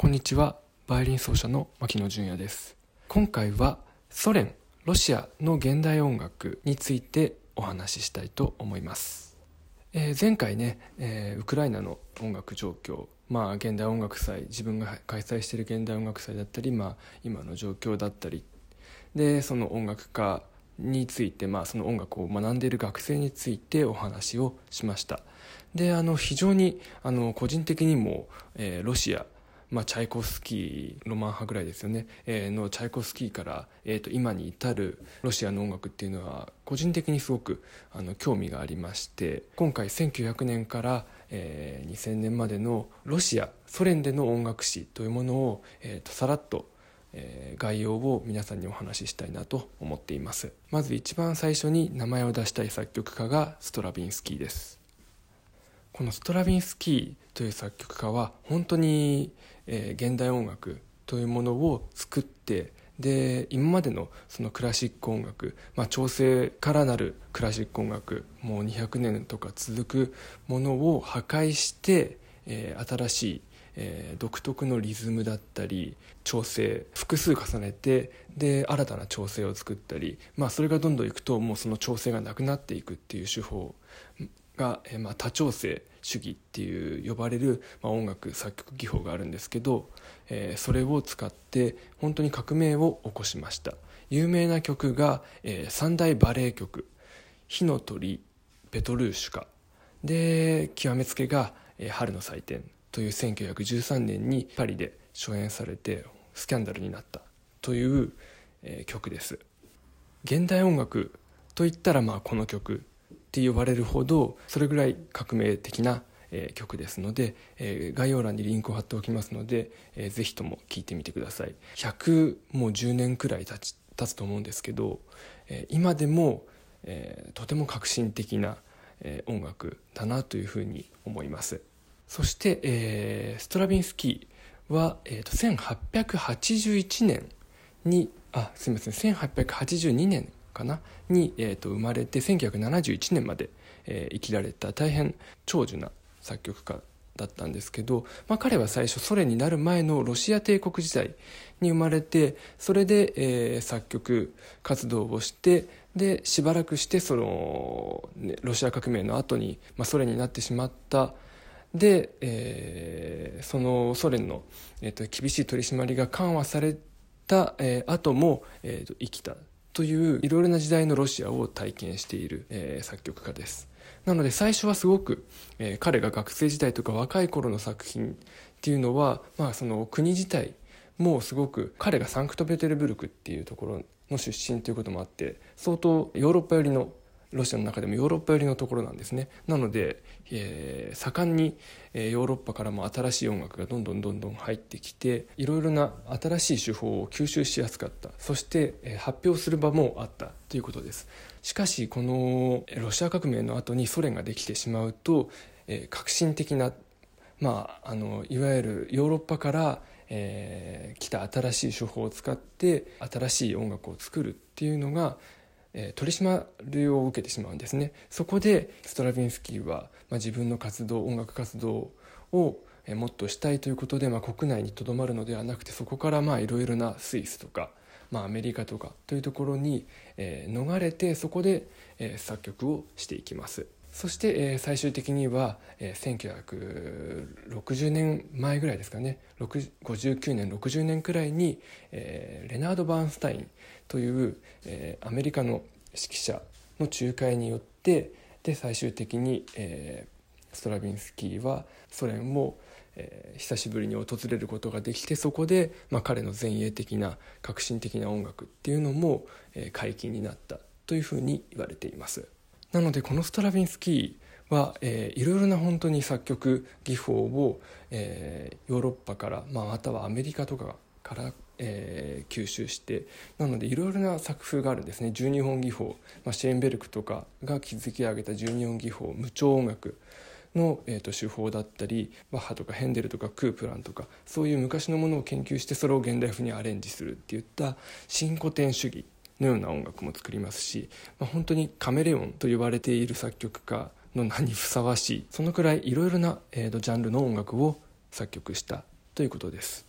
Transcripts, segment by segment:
こんにちはバイオリン奏者の牧野純也です。今回はソ連ロシアの現代音楽についてお話ししたいと思います、えー、前回ね、えー、ウクライナの音楽状況まあ現代音楽祭自分が開催している現代音楽祭だったり、まあ、今の状況だったりでその音楽家について、まあ、その音楽を学んでいる学生についてお話をしました。であの非常にあの個人的にも、えー、ロシアまあ、チャイコフスキーロマン派ぐらいですよね、えー、のチャイコフスキーから、えー、と今に至るロシアの音楽っていうのは個人的にすごくあの興味がありまして今回1900年から、えー、2000年までのロシアソ連での音楽史というものを、えー、とさらっとえー、概要を皆さんにお話ししたいなと思っています。まず一番最初に名前を出したい作曲家がストラビンスキーです。このストラビンスキーという作曲家は本当に、えー、現代音楽というものを作ってで今までのそのクラシック音楽、まあ、調整からなるクラシック音楽もう200年とか続くものを破壊して、えー、新しい、えー、独特のリズムだったり調整複数重ねてで新たな調整を作ったり、まあ、それがどんどんいくともうその調整がなくなっていくっていう手法が、え、まあ、多調性主義っていう呼ばれる、まあ、音楽作曲技法があるんですけど、えー、それを使って本当に革命を起こしました。有名な曲が、えー、三大バレエ曲「火の鳥」「ペトルーシュカ」で極めつけが、えー「春の祭典」という1913年にパリで初演されてスキャンダルになった。という、えー、曲です。現代音楽といったらまあこの曲。って呼ばれるほどそれぐらい革命的な、曲ですので、概要欄にリンクを貼っておきますので、えー、ぜひとも聴いてみてください。100もう10年くらい経ち経つと思うんですけど、今でも、とても革新的な、音楽だなというふうに思います。そして、ストラビンスキーは、1881年にあすみません1882年かな？に、えー、と生まれて1971年まで、えー、生きられた大変長寿な作曲家だったんですけど、まあ、彼は最初ソ連になる前のロシア帝国時代に生まれてそれで、えー、作曲活動をしてでしばらくしてその、ね、ロシア革命の後に、まあ、ソ連になってしまった。で、えー、そのソ連の、えーと、厳しい取り締まりが緩和された、えー、後も、えーと生きた。といういろいろな時代のロシアを体験している、えー、作曲家です。なので最初はすごく、えー、彼が学生時代とか若い頃の作品っていうのは、まあ、その国自体もすごく彼がサンクトペテルブルクっていうところの出身ということもあって相当ヨーロッパ寄りのロシアの中でもヨーロッパ寄りのところなんですね。なので、えー、盛んに、えー、ヨーロッパからも新しい音楽がどんどんどんどん入ってきていろいろな新しい手法を吸収しやすかった。そして、えー、発表する場もあった。ということです。しかしこのロシア革命の後にソ連ができてしまうと、えー、革新的なまあ、あのいわゆるヨーロッパから、えー、来た新しい手法を使って新しい音楽を作るっていうのがえ取り締まりを受けてしまうんですね。そこでストラヴィンスキーは、まあ、自分の活動音楽活動をもっとしたいということで、まあ、国内にとどまるのではなくてそこからいろいろなスイスとか、まあ、アメリカとかというところに、え、逃れてそこで、え、作曲をしていきます。そして、えー、最終的には、えー、1960年前ぐらいですかね59年60年くらいに、えー、レナード・バーンスタインという、えー、アメリカの指揮者の仲介によってで最終的に、えー、ストラヴィンスキーはソ連を、えー、久しぶりに訪れることができてそこで、まあ、彼の前衛的な革新的な音楽っていうのも、えー、解禁になったというふうに言われています。なのでこのストラヴィンスキーは、えー、いろいろな本当に作曲技法を、えー、ヨーロッパから、まあ、またはアメリカとかから、えー、吸収してなのでいろいろな作風があるんですね。12本技法、まあ、シェーンベルクとかが築き上げた12本技法無調音楽の、えーと、手法だったりバッハとかヘンデルとかクープランとかそういう昔のものを研究してそれを現代風にアレンジするっていった新古典主義。のような音楽も作りますし、まあ、本当にカメレオンと呼ばれている作曲家の名にふさわしいそのくらいいろいろな、えー、ジャンルの音楽を作曲したということです。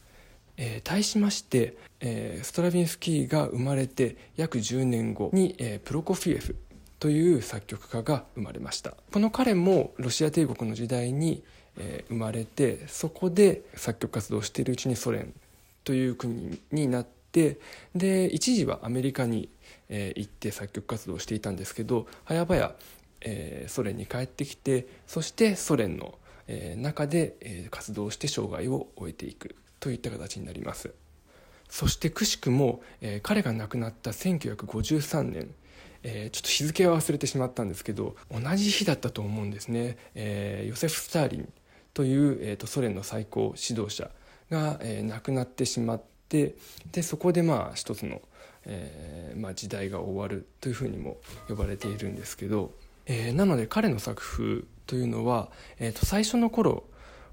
えー、対しまして、えー、ストラビンスキーが生まれて約10年後に、えー、プロコフィエフという作曲家が生まれました。この彼もロシア帝国の時代に、え、生まれてそこで作曲活動しているうちにソ連という国になってで一時はアメリカに、えー、行って作曲活動をしていたんですけど早々、えー、ソ連に帰ってきてそしてソ連の、えー、中で、えー、活動して生涯を終えていくといった形になります。そしてくしくも、えー、彼が亡くなった1953年えー、ちょっと日付は忘れてしまったんですけど同じ日だったと思うんですね、えー、ヨセフ・スターリンという、えーと、ソ連の最高指導者が、えー、亡くなってしまってでそこでまあ一つの、えーまあ、時代が終わるというふうにも呼ばれているんですけど、えー、なので彼の作風というのは、えーと、最初の頃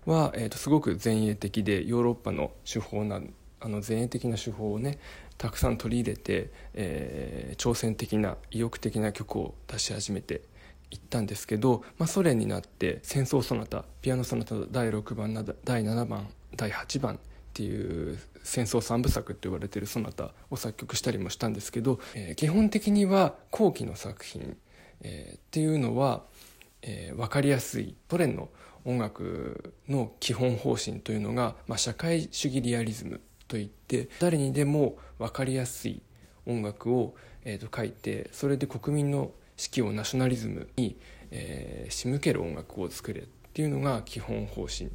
は、えーとすごく前衛的でヨーロッパの手法なあの前衛的な手法をねたくさん取り入れて、えー、挑戦的な意欲的な曲を出し始めていったんですけど、まあ、ソ連になって戦争ソナタピアノソナタ第6番第7番第8番っていう戦争三部作って言われてるソナタを作曲したりもしたんですけど、えー、基本的には後期の作品、えー、っていうのは、えー、分かりやすいソ連の音楽の基本方針というのが、まあ、社会主義リアリズムといって誰にでも分かりやすい音楽を、えー、と書いてそれで国民の士気をナショナリズムに、えー、仕向ける音楽を作れっていうのが基本方針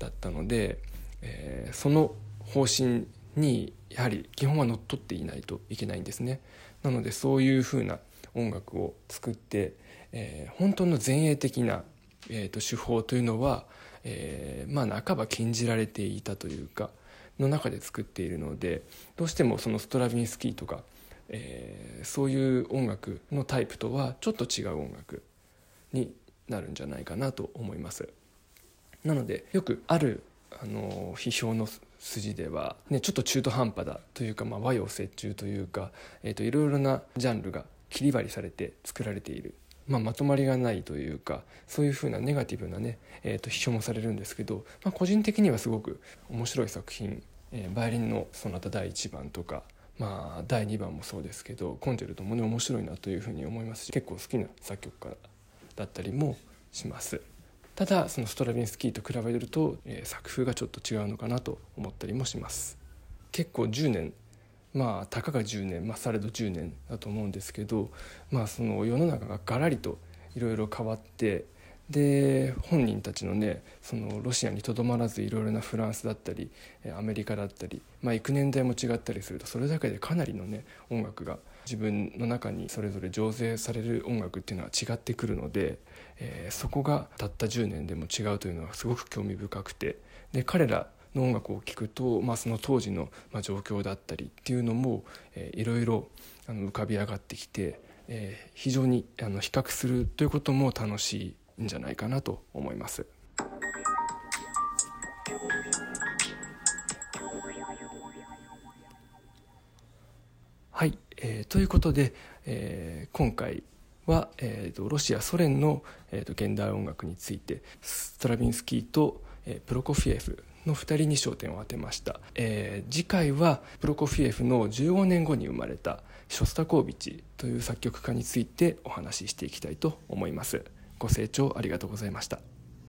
だったので、えー、その方針にやはり基本は乗っ取っていないといけないんですね。なのでそういうふうな音楽を作って、えー、本当の前衛的な、えーと、手法というのは、えー、まあ半ば禁じられていたというかの中で作っているのでどうしてもそのストラヴィンスキーとか、えー、そういう音楽のタイプとはちょっと違う音楽になるんじゃないかなと思います。なのでよくあるあの批評の筋では、ね、ちょっと中途半端だというか、まあ、和洋折衷というか、えーと、いろいろなジャンルが切り張りされて作られている、まあ、まとまりがないというかそういうふうなネガティブなね、えーと、批評もされるんですけど、まあ、個人的にはすごく面白い作品「えー、バイオリンのそなた第1番」とか、まあ、第2番もそうですけどコンチェルトもね面白いなというふうに思いますし結構好きな作曲家だったりもします。ただそのストラヴィンスキーと比べると、えー、作風がちょっと違うのかなと思ったりもします。結構10年まあたかが10年、まあ、されど10年だと思うんですけど、まあ、その世の中がガラリといろいろ変わってで本人たちのねそのロシアにとどまらずいろいろなフランスだったりアメリカだったり、まあ、行く年代も違ったりするとそれだけでかなりのね音楽が自分の中にそれぞれ醸成される音楽っていうのは違ってくるので、えー、そこがたった10年でも違うというのはすごく興味深くてで彼らの音楽を聴くと、まあ、その当時の状況だったりっていうのも、えー、いろいろあの浮かび上がってきて、えー、非常にあの比較するということも楽しいんじゃないかなと思います。はい、えー、ということで、えー、今回は、えーと、ロシアソ連の、えーと、現代音楽についてストラヴィンスキーと、えー、プロコフィエフの2人に焦点を当てました、えー、次回はプロコフィエフの15年後に生まれたショスタコービチという作曲家についてお話ししていきたいと思います。ご清聴ありがとうございました。